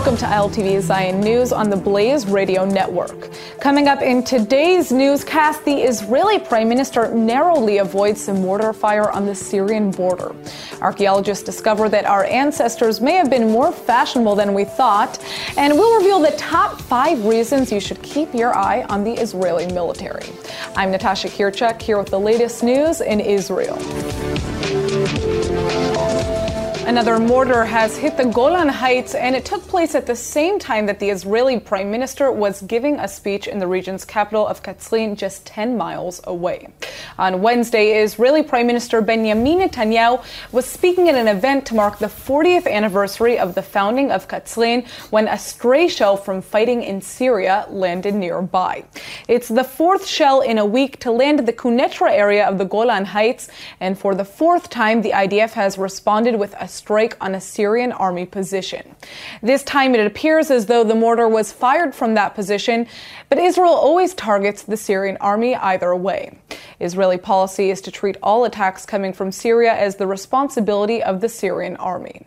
Welcome to ILTV Zion News on the Blaze Radio Network. Coming up in today's newscast, the Israeli Prime Minister narrowly avoids a mortar fire on the Syrian border. Archaeologists discover that our ancestors may have been more fashionable than we thought, and we'll reveal the top five reasons you should keep your eye on the Israeli military. I'm Natasha Kirchak here with the latest news in Israel. Another mortar has hit the Golan Heights, and it took place at the same time that the Israeli prime minister was giving a speech in the region's capital of Katzrin, just 10 miles away. On Wednesday, Israeli Prime Minister Benjamin Netanyahu was speaking at an event to mark the 40th anniversary of the founding of Katzrin when a stray shell from fighting in Syria landed nearby. It's the fourth shell in a week to land the Quneitra area of the Golan Heights, and for the fourth time, the IDF has responded with a strike on a Syrian army position. This time it appears as though the mortar was fired from that position, but Israel always targets the Syrian army either way. Israeli policy is to treat all attacks coming from Syria as the responsibility of the Syrian army.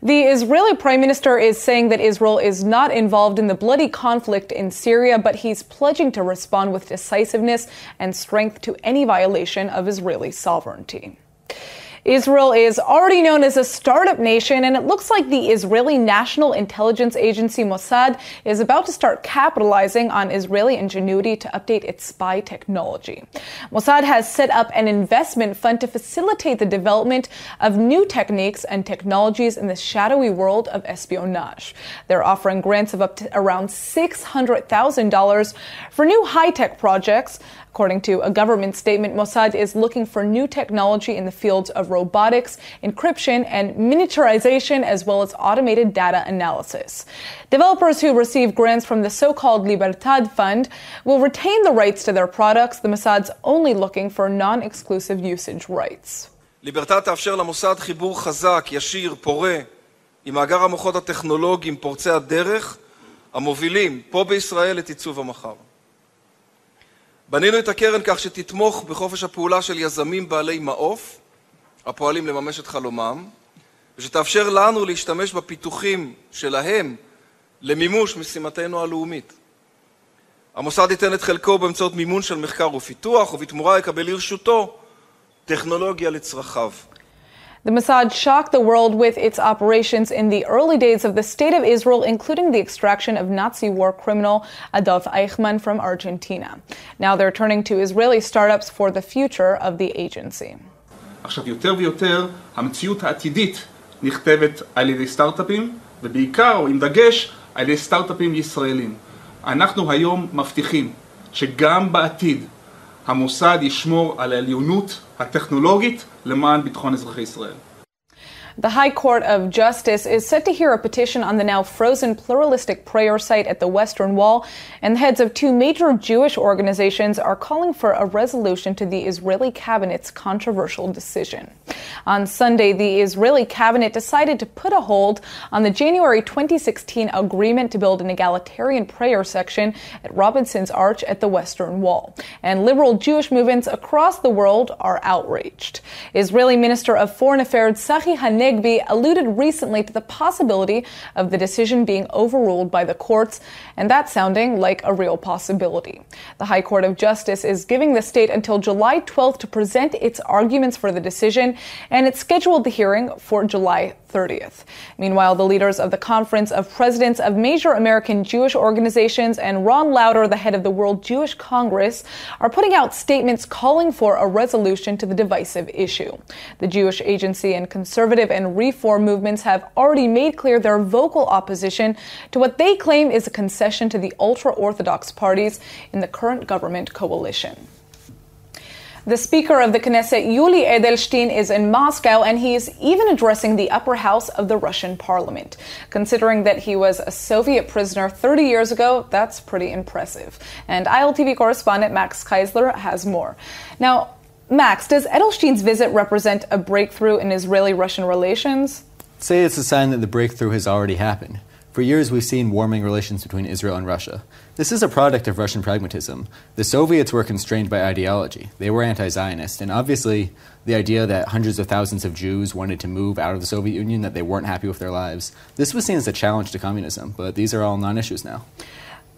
The Israeli prime minister is saying that Israel is not involved in the bloody conflict in Syria, but he's pledging to respond with decisiveness and strength to any violation of Israeli sovereignty. Israel is already known as a startup nation, and it looks like the Israeli National Intelligence Agency Mossad is about to start capitalizing on Israeli ingenuity to update its spy technology. Mossad has set up an investment fund to facilitate the development of new techniques and technologies in the shadowy world of espionage. They're offering grants of up to around $600,000 for new high tech projects. According to a government statement, Mossad is looking for new technology in the fields of robotics, encryption, and miniaturization, as well as automated data analysis. Developers who receive grants from the so called Libertad Fund will retain the rights to their products. The Mossad's only looking for non exclusive usage rights. ליברטד תאפשר למוסד חיבור חזק, ישיר, פורה, עם מאגר המוחות הטכנולוגיים פורצי הדרך המובילים פה בישראל את עיצוב המחר. בנינו את הקרן כך שתתמוך בחופש הפעולה של יזמים בעלי מעוף, הפועלים לממש את חלומם, ושתאפשר לנו להשתמש בפיתוחים שלהם למימוש משימתנו הלאומית. המוסד ייתן את חלקו באמצעות מימון של מחקר ופיתוח, ובתמורה יקבל לרשותו טכנולוגיה לצרכיו. The Mossad shocked the world with its operations in the early days of the State of Israel, including the extraction of Nazi war criminal Adolf Eichmann from Argentina. Now they're turning to Israeli startups for the future of the agency. עכשיו יותר ויותר המציאות העתידית נכתבת על ידי סטארט-אפים ובעיקר, או עם דגש, על ידי סטארט-אפים ישראלים. אנחנו היום מבטיחים שגם בעתיד המוסד ישמור על העליונות הטכנולוגית למען ביטחון אזרחי ישראל. The High Court of Justice is set to hear a petition on the now frozen pluralistic prayer site at the Western Wall, and the heads of two major Jewish organizations are calling for a resolution to the Israeli cabinet's controversial decision. On Sunday, the Israeli cabinet decided to put a hold on the January 2016 agreement to build an egalitarian prayer section at Robinson's Arch at the Western Wall. And liberal Jewish movements across the world are outraged. Israeli Minister of Foreign Affairs Tzachi Hanegbi Hanegbi alluded recently to the possibility of the decision being overruled by the courts, and that sounding like a real possibility. The High Court of Justice is giving the state until July 12th to present its arguments for the decision, and it scheduled the hearing for July 30th. Meanwhile, the leaders of the Conference of Presidents of Major American Jewish Organizations and Ron Lauder, the head of the World Jewish Congress, are putting out statements calling for a resolution to the divisive issue. The Jewish Agency and conservative and reform movements have already made clear their vocal opposition to what they claim is a concession to the ultra Orthodox parties in the current government coalition. The Speaker of the Knesset, Yuli Edelstein, is in Moscow and he is even addressing the upper house of the Russian parliament. Considering that he was a Soviet prisoner 30 years ago, that's pretty impressive. And ILTV correspondent Max Keisler has more. Now, Max, does Edelstein's visit represent a breakthrough in Israeli Russian relations? Say it's a sign that the breakthrough has already happened. For years, we've seen warming relations between Israel and Russia. This is a product of Russian pragmatism. The Soviets were constrained by ideology. They were anti Zionist. And obviously, the idea that hundreds of thousands of Jews wanted to move out of the Soviet Union, that they weren't happy with their lives, this was seen as a challenge to communism. But these are all non issues now.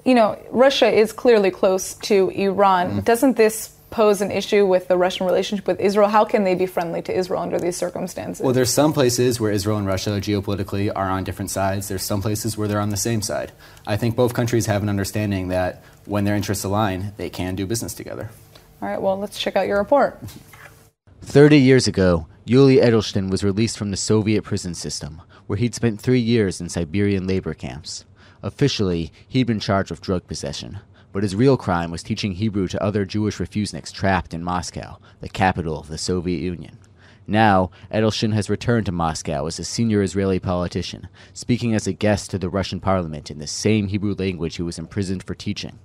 You know, Russia is clearly close to Iran. Mm. Doesn't this pose an issue with the Russian relationship with Israel? How can they be friendly to Israel under these circumstances? Well, there's some places where Israel and Russia geopolitically are on different sides. There's some places where they're on the same side. I think both countries have an understanding that when their interests align, they can do business together. All right, well, let's check out your report. 30 years ago, Yuli Edelstein was released from the Soviet prison system, where he'd spent three years in Siberian labor camps. Officially, he'd been charged with drug possession but his real crime was teaching Hebrew to other Jewish refuseniks trapped in Moscow, the capital of the Soviet Union. Now, Edelstein has returned to Moscow as a senior Israeli politician, speaking as a guest to the Russian parliament in the same Hebrew language he was imprisoned for teaching.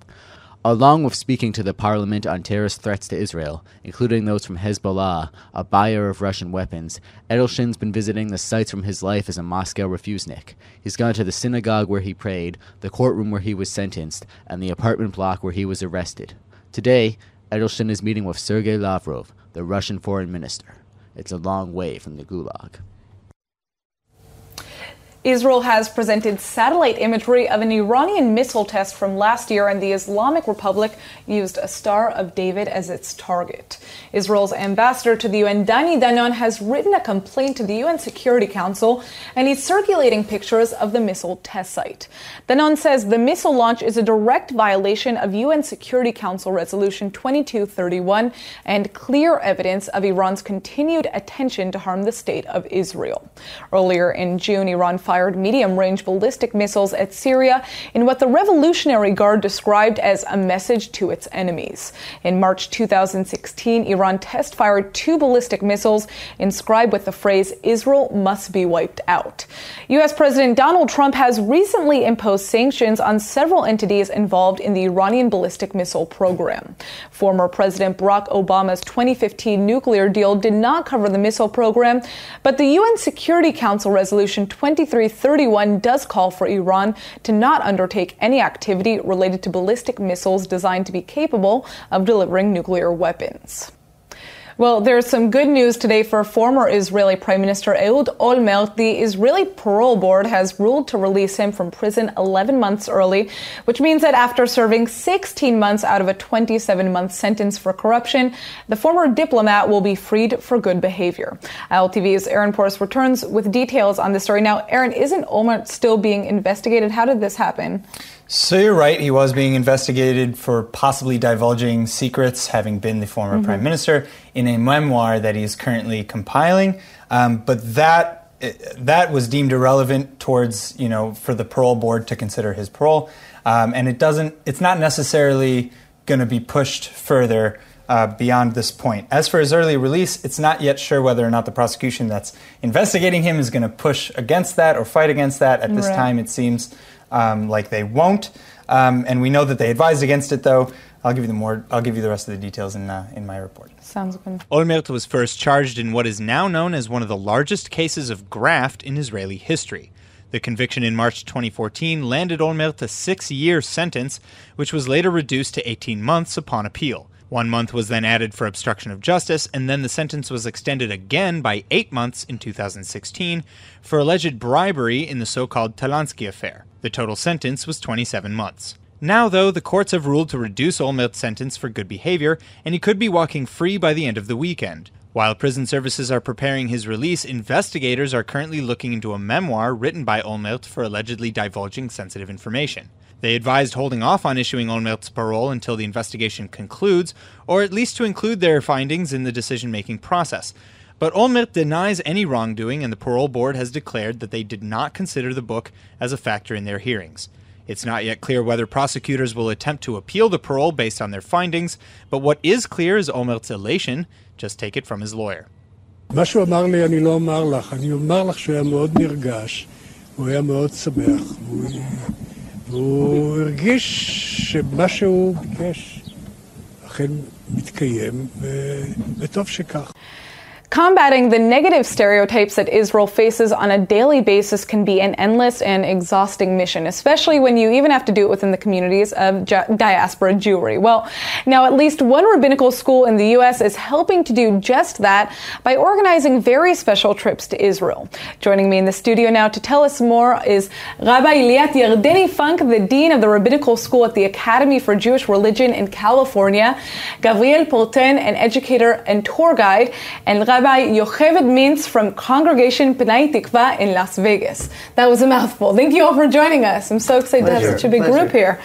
Along with speaking to the parliament on terrorist threats to Israel, including those from Hezbollah, a buyer of Russian weapons, Edelstein's been visiting the sites from his life as a Moscow refusenik. He's gone to the synagogue where he prayed, the courtroom where he was sentenced, and the apartment block where he was arrested. Today, Edelstein is meeting with Sergei Lavrov, the Russian foreign minister. It's a long way from the Gulag. Israel has presented satellite imagery of an Iranian missile test from last year, and the Islamic Republic used a Star of David as its target. Israel's ambassador to the UN, Dani Danon, has written a complaint to the UN Security Council, and he's circulating pictures of the missile test site. Danon says the missile launch is a direct violation of UN Security Council Resolution 2231 and clear evidence of Iran's continued attention to harm the state of Israel. Earlier in June, Iran fired fired medium range ballistic missiles at Syria in what the Revolutionary Guard described as a message to its enemies. In March 2016, Iran test fired two ballistic missiles inscribed with the phrase, Israel must be wiped out. U.S. President Donald Trump has recently imposed sanctions on several entities involved in the Iranian ballistic missile program. Former President Barack Obama's 2015 nuclear deal did not cover the missile program, but the UN Security Council Resolution 23 31 does call for Iran to not undertake any activity related to ballistic missiles designed to be capable of delivering nuclear weapons. Well, there's some good news today for former Israeli Prime Minister Ehud Olmert. The Israeli parole board has ruled to release him from prison 11 months early, which means that after serving 16 months out of a 27 month sentence for corruption, the former diplomat will be freed for good behavior. ILTV's Aaron Porras returns with details on this story. Now, Aaron, isn't Olmert still being investigated? How did this happen? So you're right. He was being investigated for possibly divulging secrets, having been the former mm-hmm. prime minister, in a memoir that he is currently compiling. Um, but that that was deemed irrelevant towards you know for the parole board to consider his parole, um, and it doesn't. It's not necessarily going to be pushed further. Uh, beyond this point. As for his early release, it's not yet sure whether or not the prosecution that's investigating him is going to push against that or fight against that. At this right. time, it seems um, like they won't. Um, and we know that they advised against it, though. I'll give you the more. I'll give you the rest of the details in uh, in my report. Sounds good. Olmert was first charged in what is now known as one of the largest cases of graft in Israeli history. The conviction in March 2014 landed Olmert a six-year sentence, which was later reduced to 18 months upon appeal. One month was then added for obstruction of justice, and then the sentence was extended again by eight months in 2016 for alleged bribery in the so called Talansky affair. The total sentence was 27 months. Now, though, the courts have ruled to reduce Olmert's sentence for good behavior, and he could be walking free by the end of the weekend. While prison services are preparing his release, investigators are currently looking into a memoir written by Olmert for allegedly divulging sensitive information. They advised holding off on issuing Olmert's parole until the investigation concludes, or at least to include their findings in the decision making process. But Olmert denies any wrongdoing, and the parole board has declared that they did not consider the book as a factor in their hearings. It's not yet clear whether prosecutors will attempt to appeal the parole based on their findings, but what is clear is Olmert's elation. Just take it from his lawyer. מה שהוא אמר לי אני לא אומר לך, אני אומר לך שהוא היה מאוד נרגש, הוא היה מאוד שמח, והוא הרגיש שמה שהוא ביקש אכן מתקיים, וטוב שכך. Combating the negative stereotypes that Israel faces on a daily basis can be an endless and exhausting mission, especially when you even have to do it within the communities of diaspora Jewry. Well, now at least one rabbinical school in the U.S. is helping to do just that by organizing very special trips to Israel. Joining me in the studio now to tell us more is Rabbi Liat Yardeni Funk, the Dean of the Rabbinical School at the Academy for Jewish Religion in California, Gabriel Porten, an educator and tour guide, and Rabbi Yocheved Mintz from Congregation Pnai Tikva in Las Vegas. That was a mouthful. Thank you all for joining us. I'm so excited Pleasure. to have such a big Pleasure. group here.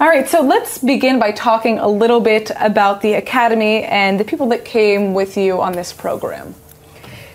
All right, so let's begin by talking a little bit about the Academy and the people that came with you on this program.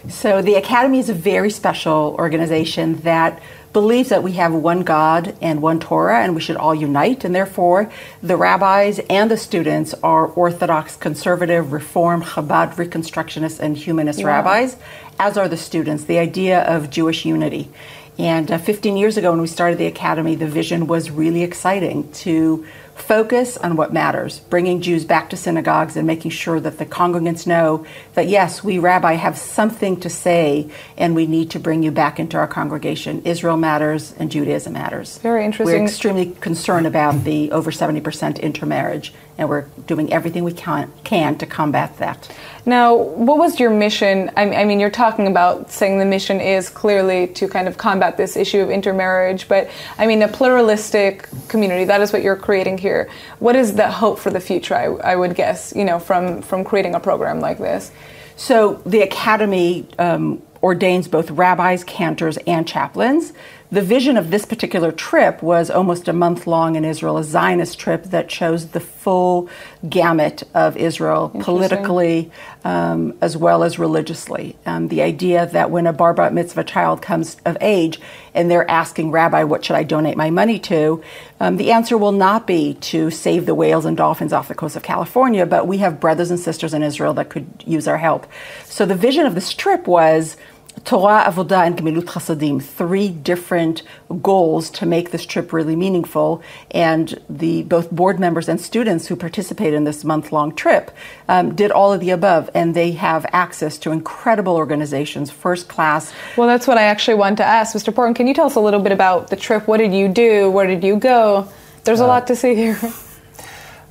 So, the Academy is a very special organization that believes that we have one God and one Torah and we should all unite. And therefore, the rabbis and the students are Orthodox, conservative, Reform, Chabad, Reconstructionist, and Humanist rabbis, as are the students. The idea of Jewish unity. And uh, 15 years ago, when we started the academy, the vision was really exciting to focus on what matters, bringing Jews back to synagogues and making sure that the congregants know that yes, we rabbi have something to say and we need to bring you back into our congregation. Israel matters and Judaism matters. Very interesting. We're extremely concerned about the over 70% intermarriage and we're doing everything we can, can to combat that. Now, what was your mission? I mean, you're talking about saying the mission is clearly to kind of combat this issue of intermarriage, but I mean, a pluralistic community, that is what you're creating here. What is the hope for the future, I, I would guess, you know, from, from creating a program like this? So the Academy um, ordains both rabbis, cantors, and chaplains the vision of this particular trip was almost a month long in Israel, a Zionist trip that shows the full gamut of Israel, politically um, as well as religiously. Um, the idea that when a bar mitzvah child comes of age and they're asking, Rabbi, what should I donate my money to? Um, the answer will not be to save the whales and dolphins off the coast of California, but we have brothers and sisters in Israel that could use our help. So the vision of this trip was Torah, Avodah, and Gemilut Chasadim, three different goals to make this trip really meaningful. And the both board members and students who participated in this month-long trip um, did all of the above, and they have access to incredible organizations, first class. Well, that's what I actually wanted to ask, Mr. Porten. Can you tell us a little bit about the trip? What did you do? Where did you go? There's a uh, lot to see here.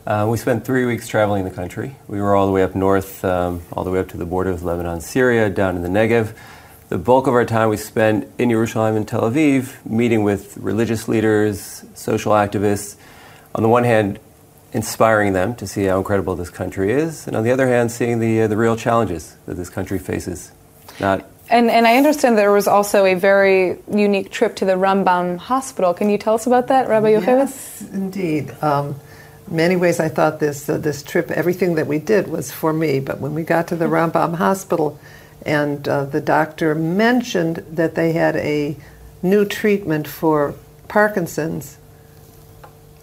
Uh, we spent three weeks traveling the country. We were all the way up north, um, all the way up to the border with Lebanon, Syria, down in the Negev the bulk of our time we spent in Yerushalayim and Tel Aviv meeting with religious leaders, social activists. On the one hand, inspiring them to see how incredible this country is, and on the other hand, seeing the, uh, the real challenges that this country faces. Not and, and I understand there was also a very unique trip to the Rambam Hospital. Can you tell us about that, Rabbi Yocheved? Yes, indeed. Um, many ways, I thought this uh, this trip, everything that we did was for me. But when we got to the Rambam Hospital, and uh, the doctor mentioned that they had a new treatment for Parkinson's.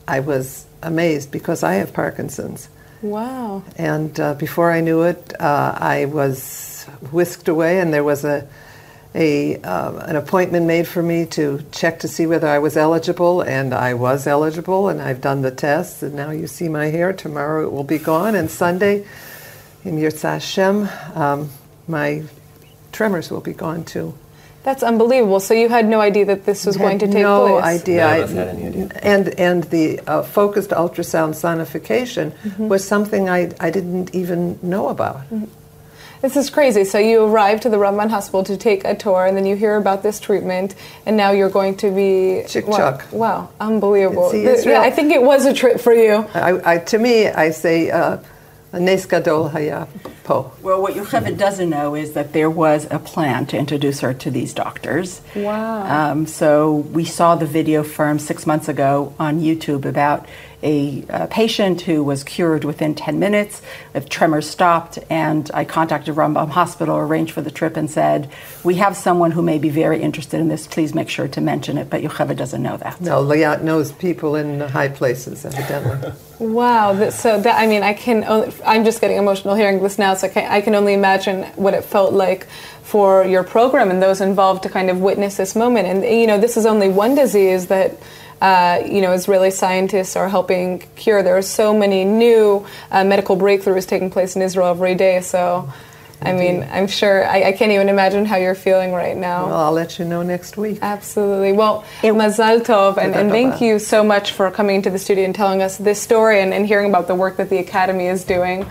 I was amazed because I have Parkinson's. Wow. And uh, before I knew it, uh, I was whisked away, and there was a, a uh, an appointment made for me to check to see whether I was eligible, and I was eligible, and I've done the tests, and now you see my hair. Tomorrow it will be gone, and Sunday, in Yirtzeh Hashem, um, my tremors will be gone too. That's unbelievable. So you had no idea that this was going to take no place. Idea. I, idea. Had any idea. And and the uh, focused ultrasound sonication mm-hmm. was something I I didn't even know about. Mm-hmm. This is crazy. So you arrive to the Rambam Hospital to take a tour, and then you hear about this treatment, and now you're going to be chick wow, wow, unbelievable. See, yeah, I think it was a trip for you. I, I, to me, I say. Uh, Nes Gadol Haya Po. Well, what Yocheved doesn't know is that there was a plan to introduce her to these doctors. Wow. Um, so we saw the video from six months ago on YouTube about a, a, patient who was cured within 10 minutes. The tremors stopped, and I contacted Rambam Hospital, arranged for the trip, and said, We have someone who may be very interested in this. Please make sure to mention it. But Yocheved doesn't know that. No, Liat knows people in high places, evidently. wow. So, that, I mean, I can, only, I'm just getting emotional hearing this now, so I can, I can only imagine what it felt like for your program and those involved to kind of witness this moment. And, you know, this is only one disease that uh, you know, Israeli scientists are helping cure. There are so many new uh, medical breakthroughs taking place in Israel every day. So I mean, I'm sure, I, I, can't even imagine how you're feeling right now. Well, I'll let you know next week. Absolutely. Well, Mazal Tov, and, and thank you so much for coming into the studio and telling us this story and, and hearing about the work that the Academy is doing.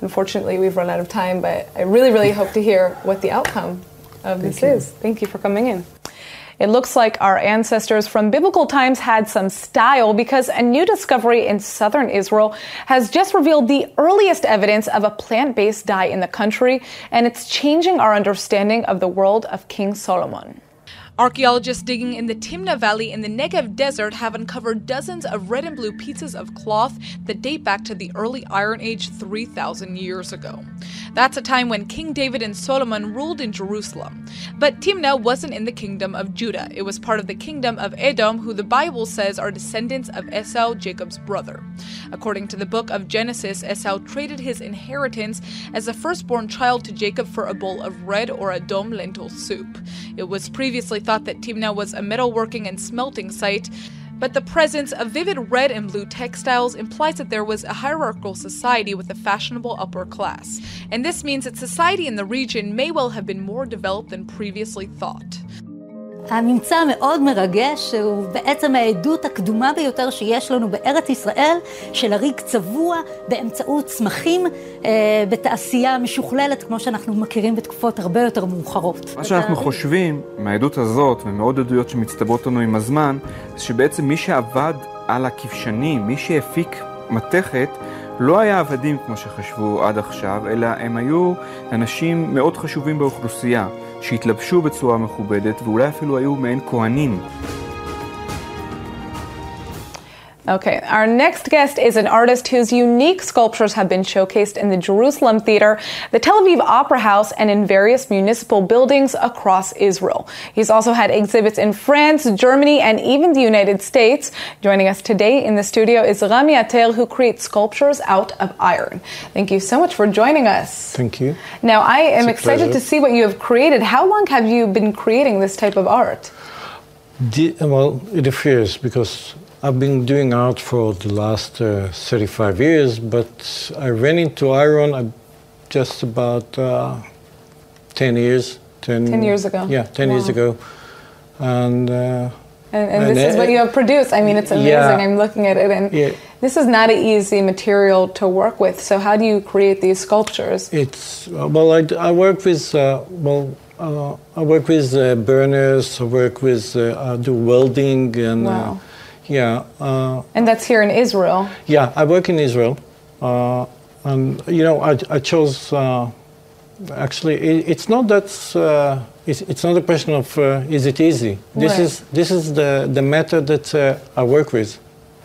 Unfortunately, we've run out of time, but I really, really hope to hear what the outcome of thank this you. is. Thank you for coming in. It looks like our ancestors from biblical times had some style because a new discovery in southern Israel has just revealed the earliest evidence of a plant based diet in the country, and it's changing our understanding of the world of King Solomon. Archaeologists digging in the Timna Valley in the Negev Desert have uncovered dozens of red and blue pieces of cloth that date back to the early Iron Age 3,000 years ago. That's a time when King David and Solomon ruled in Jerusalem. But Timna wasn't in the kingdom of Judah, it was part of the kingdom of Edom, who the Bible says are descendants of Esau, Jacob's brother. According to the book of Genesis, Esau traded his inheritance as a firstborn child to Jacob for a bowl of red or Adom lentil soup. It was previously thought that Timna was a metalworking and smelting site, but the presence of vivid red and blue textiles implies that there was a hierarchical society with a fashionable upper class. And this means that society in the region may well have been more developed than previously thought. הממצא המאוד מרגש הוא בעצם העדות הקדומה ביותר שיש לנו בארץ ישראל של הריג צבוע באמצעות צמחים אה, בתעשייה משוכללת כמו שאנחנו מכירים בתקופות הרבה יותר מאוחרות. מה שאנחנו חושבים מהעדות הזאת ומעוד עדויות שמצטברות לנו עם הזמן זה שבעצם מי שעבד על הכבשנים, מי שהפיק מתכת לא היה עבדים כמו שחשבו עד עכשיו, אלא הם היו אנשים מאוד חשובים באוכלוסייה. שהתלבשו בצורה מכובדת ואולי אפילו היו מעין כהנים. Okay, our next guest is an artist whose unique sculptures have been showcased in the Jerusalem Theater, the Tel Aviv Opera House, and in various municipal buildings across Israel. He's also had exhibits in France, Germany, and even the United States. Joining us today in the studio is Rami Atel, who creates sculptures out of iron. Thank you so much for joining us. Thank you. Now, I am excited pleasure. to see what you have created. How long have you been creating this type of art? The, well, it appears because I've been doing art for the last uh, 35 years, but I ran into iron uh, just about uh, 10 years. 10, 10, years ago. Yeah, 10 wow. years ago. And, uh, and, and, and, this is what you have produced. I mean, it's amazing. Yeah, I'm looking at it, and yeah. this is not an easy material to work with. So, how do you create these sculptures? It's well, I, I work with uh, well, uh, I work with burners. I work with I do welding and. Wow yeah. Uh, and that's here in Israel? Yeah, I work in Israel. Uh, and, you know, I, I chose, uh, actually, it, it's not that, uh, it's, it's, not a question of uh, is it easy. This, right. is, this is the, the method that uh, I work with.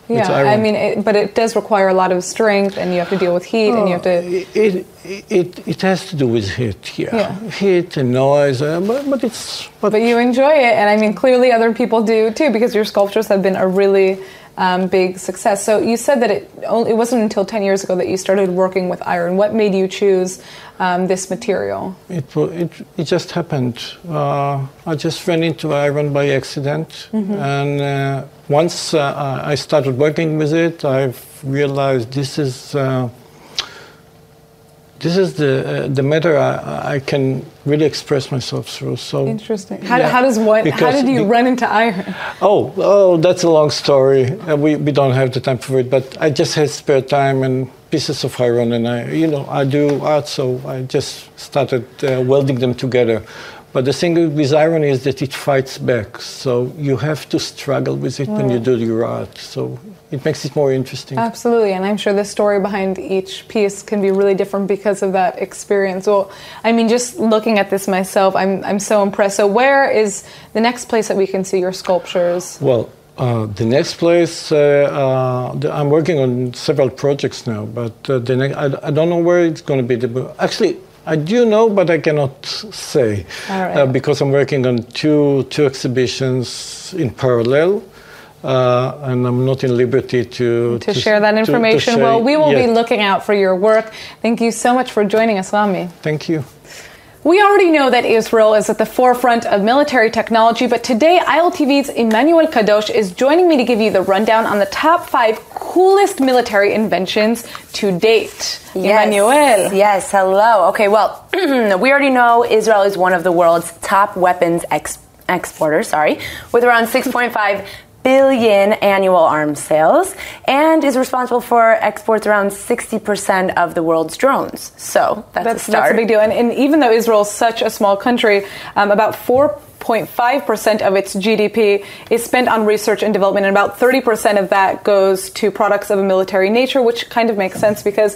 Yeah, I mean, it, but it does require a lot of strength, and you have to deal with heat, and you have to. It, it, it has to do with heat, yeah, yeah. heat and noise, uh, but, but it's. But, but you enjoy it, and I mean, clearly other people do too, because your sculptures have been a really um, big success. So you said that it only, it wasn't until ten years ago that you started working with iron. What made you choose um, this material? It, it, it just happened. Uh, I just ran into iron by accident. Mm-hmm. And uh, once uh, I started working with it, I've realized this is. This is the uh, the matter I, I, can really express myself through. So interesting. How, yeah, how does what? How did you run into iron? Oh, oh, that's a long story. Uh, we we don't have the time for it. But I just had spare time and pieces of iron, and I, you know, I do art, so I just started uh, welding them together. But the thing with iron is that it fights back, so you have to struggle with it when you do your art. So it makes it more interesting. Absolutely, and I'm sure the story behind each piece can be really different because of that experience. Well, I mean, just looking at this myself, I'm I'm so impressed. So, where is the next place that we can see your sculptures? Well, uh, the next place, uh, uh, the, I'm working on several projects now, but uh, the ne- I, I, don't know where it's going to be. The, actually, I do know, but I cannot say uh, because I'm working on two two exhibitions in parallel. Uh, and I'm not in liberty to, to, to share that information. To, to well, we will be looking out for your work. Thank you so much for joining us, Lami. Thank you. We already know that Israel is at the forefront of military technology, but today ILTV's Emmanuel Kadosh is joining me to give you the rundown on the top five coolest military inventions to date. Yes. Emmanuel. Yes, hello. Okay, well, we already know Israel is one of the world's top weapons ex- exporters, sorry, with around 6.5 billion annual arms sales and is responsible for exports around 60% of the world's drones. So that's, That's, a start. that's a big deal. And, and even though Israel is such a small country, um, about 4.5% of its GDP is spent on research and development, and about 30% of that goes to products of a military nature, which kind of makes sense because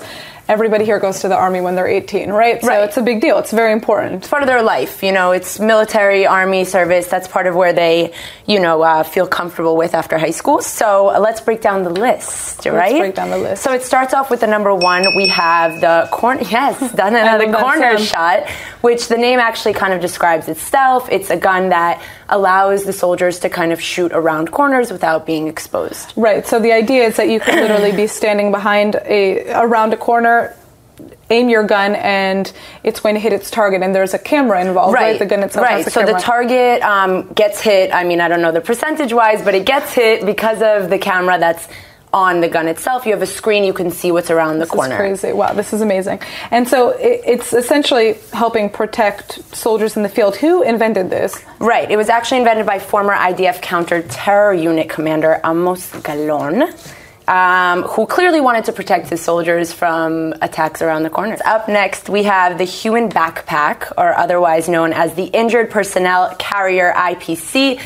everybody here goes to the army when they're 18, right? So Right. it's a big deal. It's very important. It's part of their life, you know. It's military, army service. That's part of where they, you know, uh, feel comfortable with after high school. So uh, let's break down the list, right? break down the list. So it starts off with the number one. We have the corner. Yes, done the corner shot, which the name actually kind of describes itself. It's a gun that allows the soldiers to kind of shoot around corners without being exposed. Right. So the idea is that you could literally be standing behind a around a corner, aim your gun, and it's going to hit its target. And there's a camera involved, right? The gun itself right. so camera. the target um, gets hit. I mean, I don't know the percentage wise, but it gets hit because of the camera that's on the gun itself. You have a screen; you can see what's around the This corner. is crazy. Wow, this is amazing. And so it, it's essentially helping protect soldiers in the field. Who invented this? Right. It was actually invented by former IDF counter terror unit commander Amos Golan. Um, who clearly wanted to protect his soldiers from attacks around the corners. Up next, we have the Human Backpack, or otherwise known as the Injured Personnel Carrier IPC.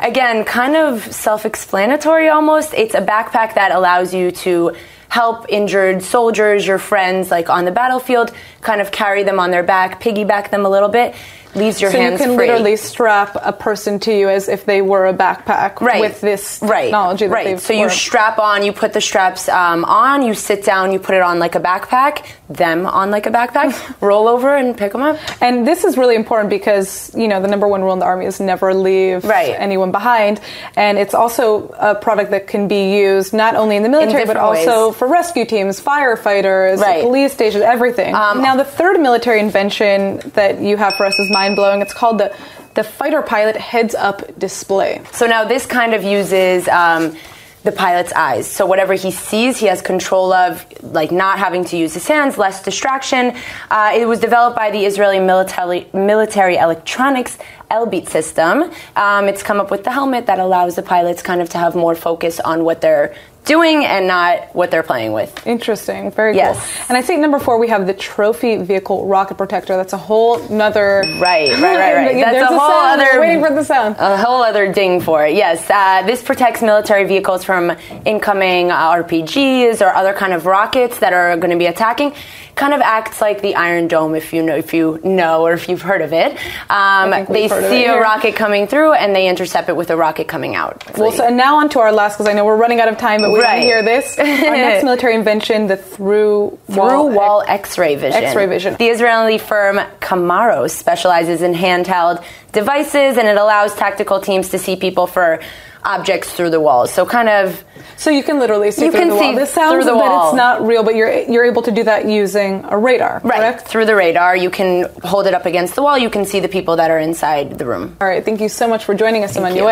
Again, kind of self explanatory almost. It's a backpack that allows you to help injured soldiers, your friends, like on the battlefield, kind of carry them on their back, piggyback them a little bit, leaves your so hands you can free. literally strap a person to you as if they were a backpack Right. with this right. technology. That right. So you worked. strap on, you put the straps um, on, you sit down, you put it on like a backpack, them on like a backpack, roll over and pick them up. And this is really important because, you know, the number one rule in the Army is never leave Right. anyone behind. And it's also a product that can be used not only in the military, but different ways. also for rescue teams, firefighters, Right. police stations, everything. Um, now, the third military invention that you have for us is mind blowing. It's called the, the fighter pilot heads up display. So now this kind of uses um, the pilot's eyes. So whatever he sees, he has control of, like not having to use his hands, less distraction. Uh, it was developed by the Israeli military, military electronics Elbit system. Um, it's come up with the helmet that allows the pilots kind of to have more focus on what they're doing and not what they're playing with. Interesting. Very Yes. cool. And I think number four, we have the trophy vehicle rocket protector. That's a whole nother. Right, right, right, right. That's There's a whole sound. other. We're waiting for the sound. A whole other ding for it. Yes, uh, this protects military vehicles from incoming uh, RPGs or other kind of rockets that are going to be attacking. Kind of acts like the Iron Dome, if you know, if you know, or if you've heard of it. Um, they we've heard of see it a rocket coming through and they intercept it with a rocket coming out. Well, so and now on to our last, because I know we're running out of time, but we Right. hear this. Our next military invention, the through through wall X-ray vision. X-ray vision. The Israeli firm Camero specializes in handheld devices, and it allows tactical teams to see people for objects through the walls. So kind of. So you can literally see You through can the see wall. This sounds through the that wall. it's not real, but you're you're able to do that using a radar, Right, correct? through the radar, you can hold it up against the wall. You can see the people that are inside the room. All right, thank you so much for joining us, Thank Emmanuel.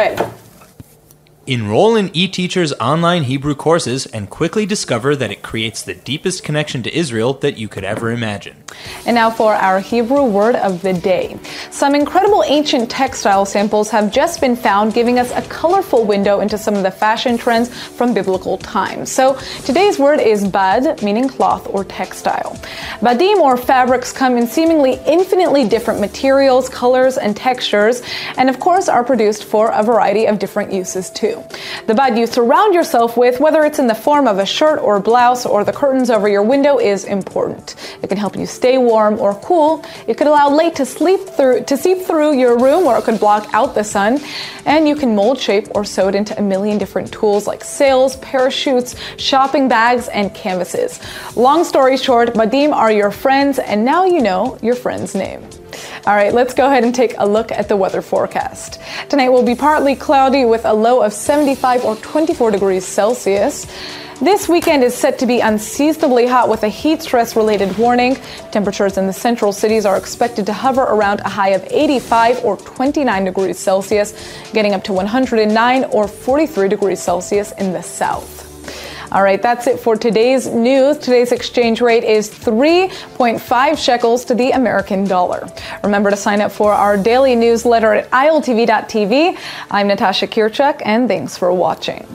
Enroll in eTeacher's online Hebrew courses and quickly discover that it creates the deepest connection to Israel that you could ever imagine. And now for our Hebrew word of the day. Some incredible ancient textile samples have just been found, giving us a colorful window into some of the fashion trends from biblical times. So today's word is bad, meaning cloth or textile. Badim or fabrics come in seemingly infinitely different materials, colors, and textures, and of course are produced for a variety of different uses too. The bad you surround yourself with, whether it's in the form of a shirt or blouse or the curtains over your window, is important. It can help you stay warm or cool. It could allow light to sleep through to seep through your room, or it could block out the sun. And you can mold, shape, or sew it into a million different tools like sails, parachutes, shopping bags, and canvases. Long story short, Badim are your friends, and now you know your friend's name. All right, let's go ahead and take a look at the weather forecast. Tonight will be partly cloudy with a low of 75 or 24 degrees Celsius. This weekend is set to be unseasonably hot with a heat stress related warning. Temperatures in the central cities are expected to hover around a high of 85 or 29 degrees Celsius, getting up to 109 or 43 degrees Celsius in the south. All right, that's it for today's news. Today's exchange rate is 3.5 shekels to the American dollar. Remember to sign up for our daily newsletter at iltv.tv. I'm Natasha Kirchuk, and thanks for watching.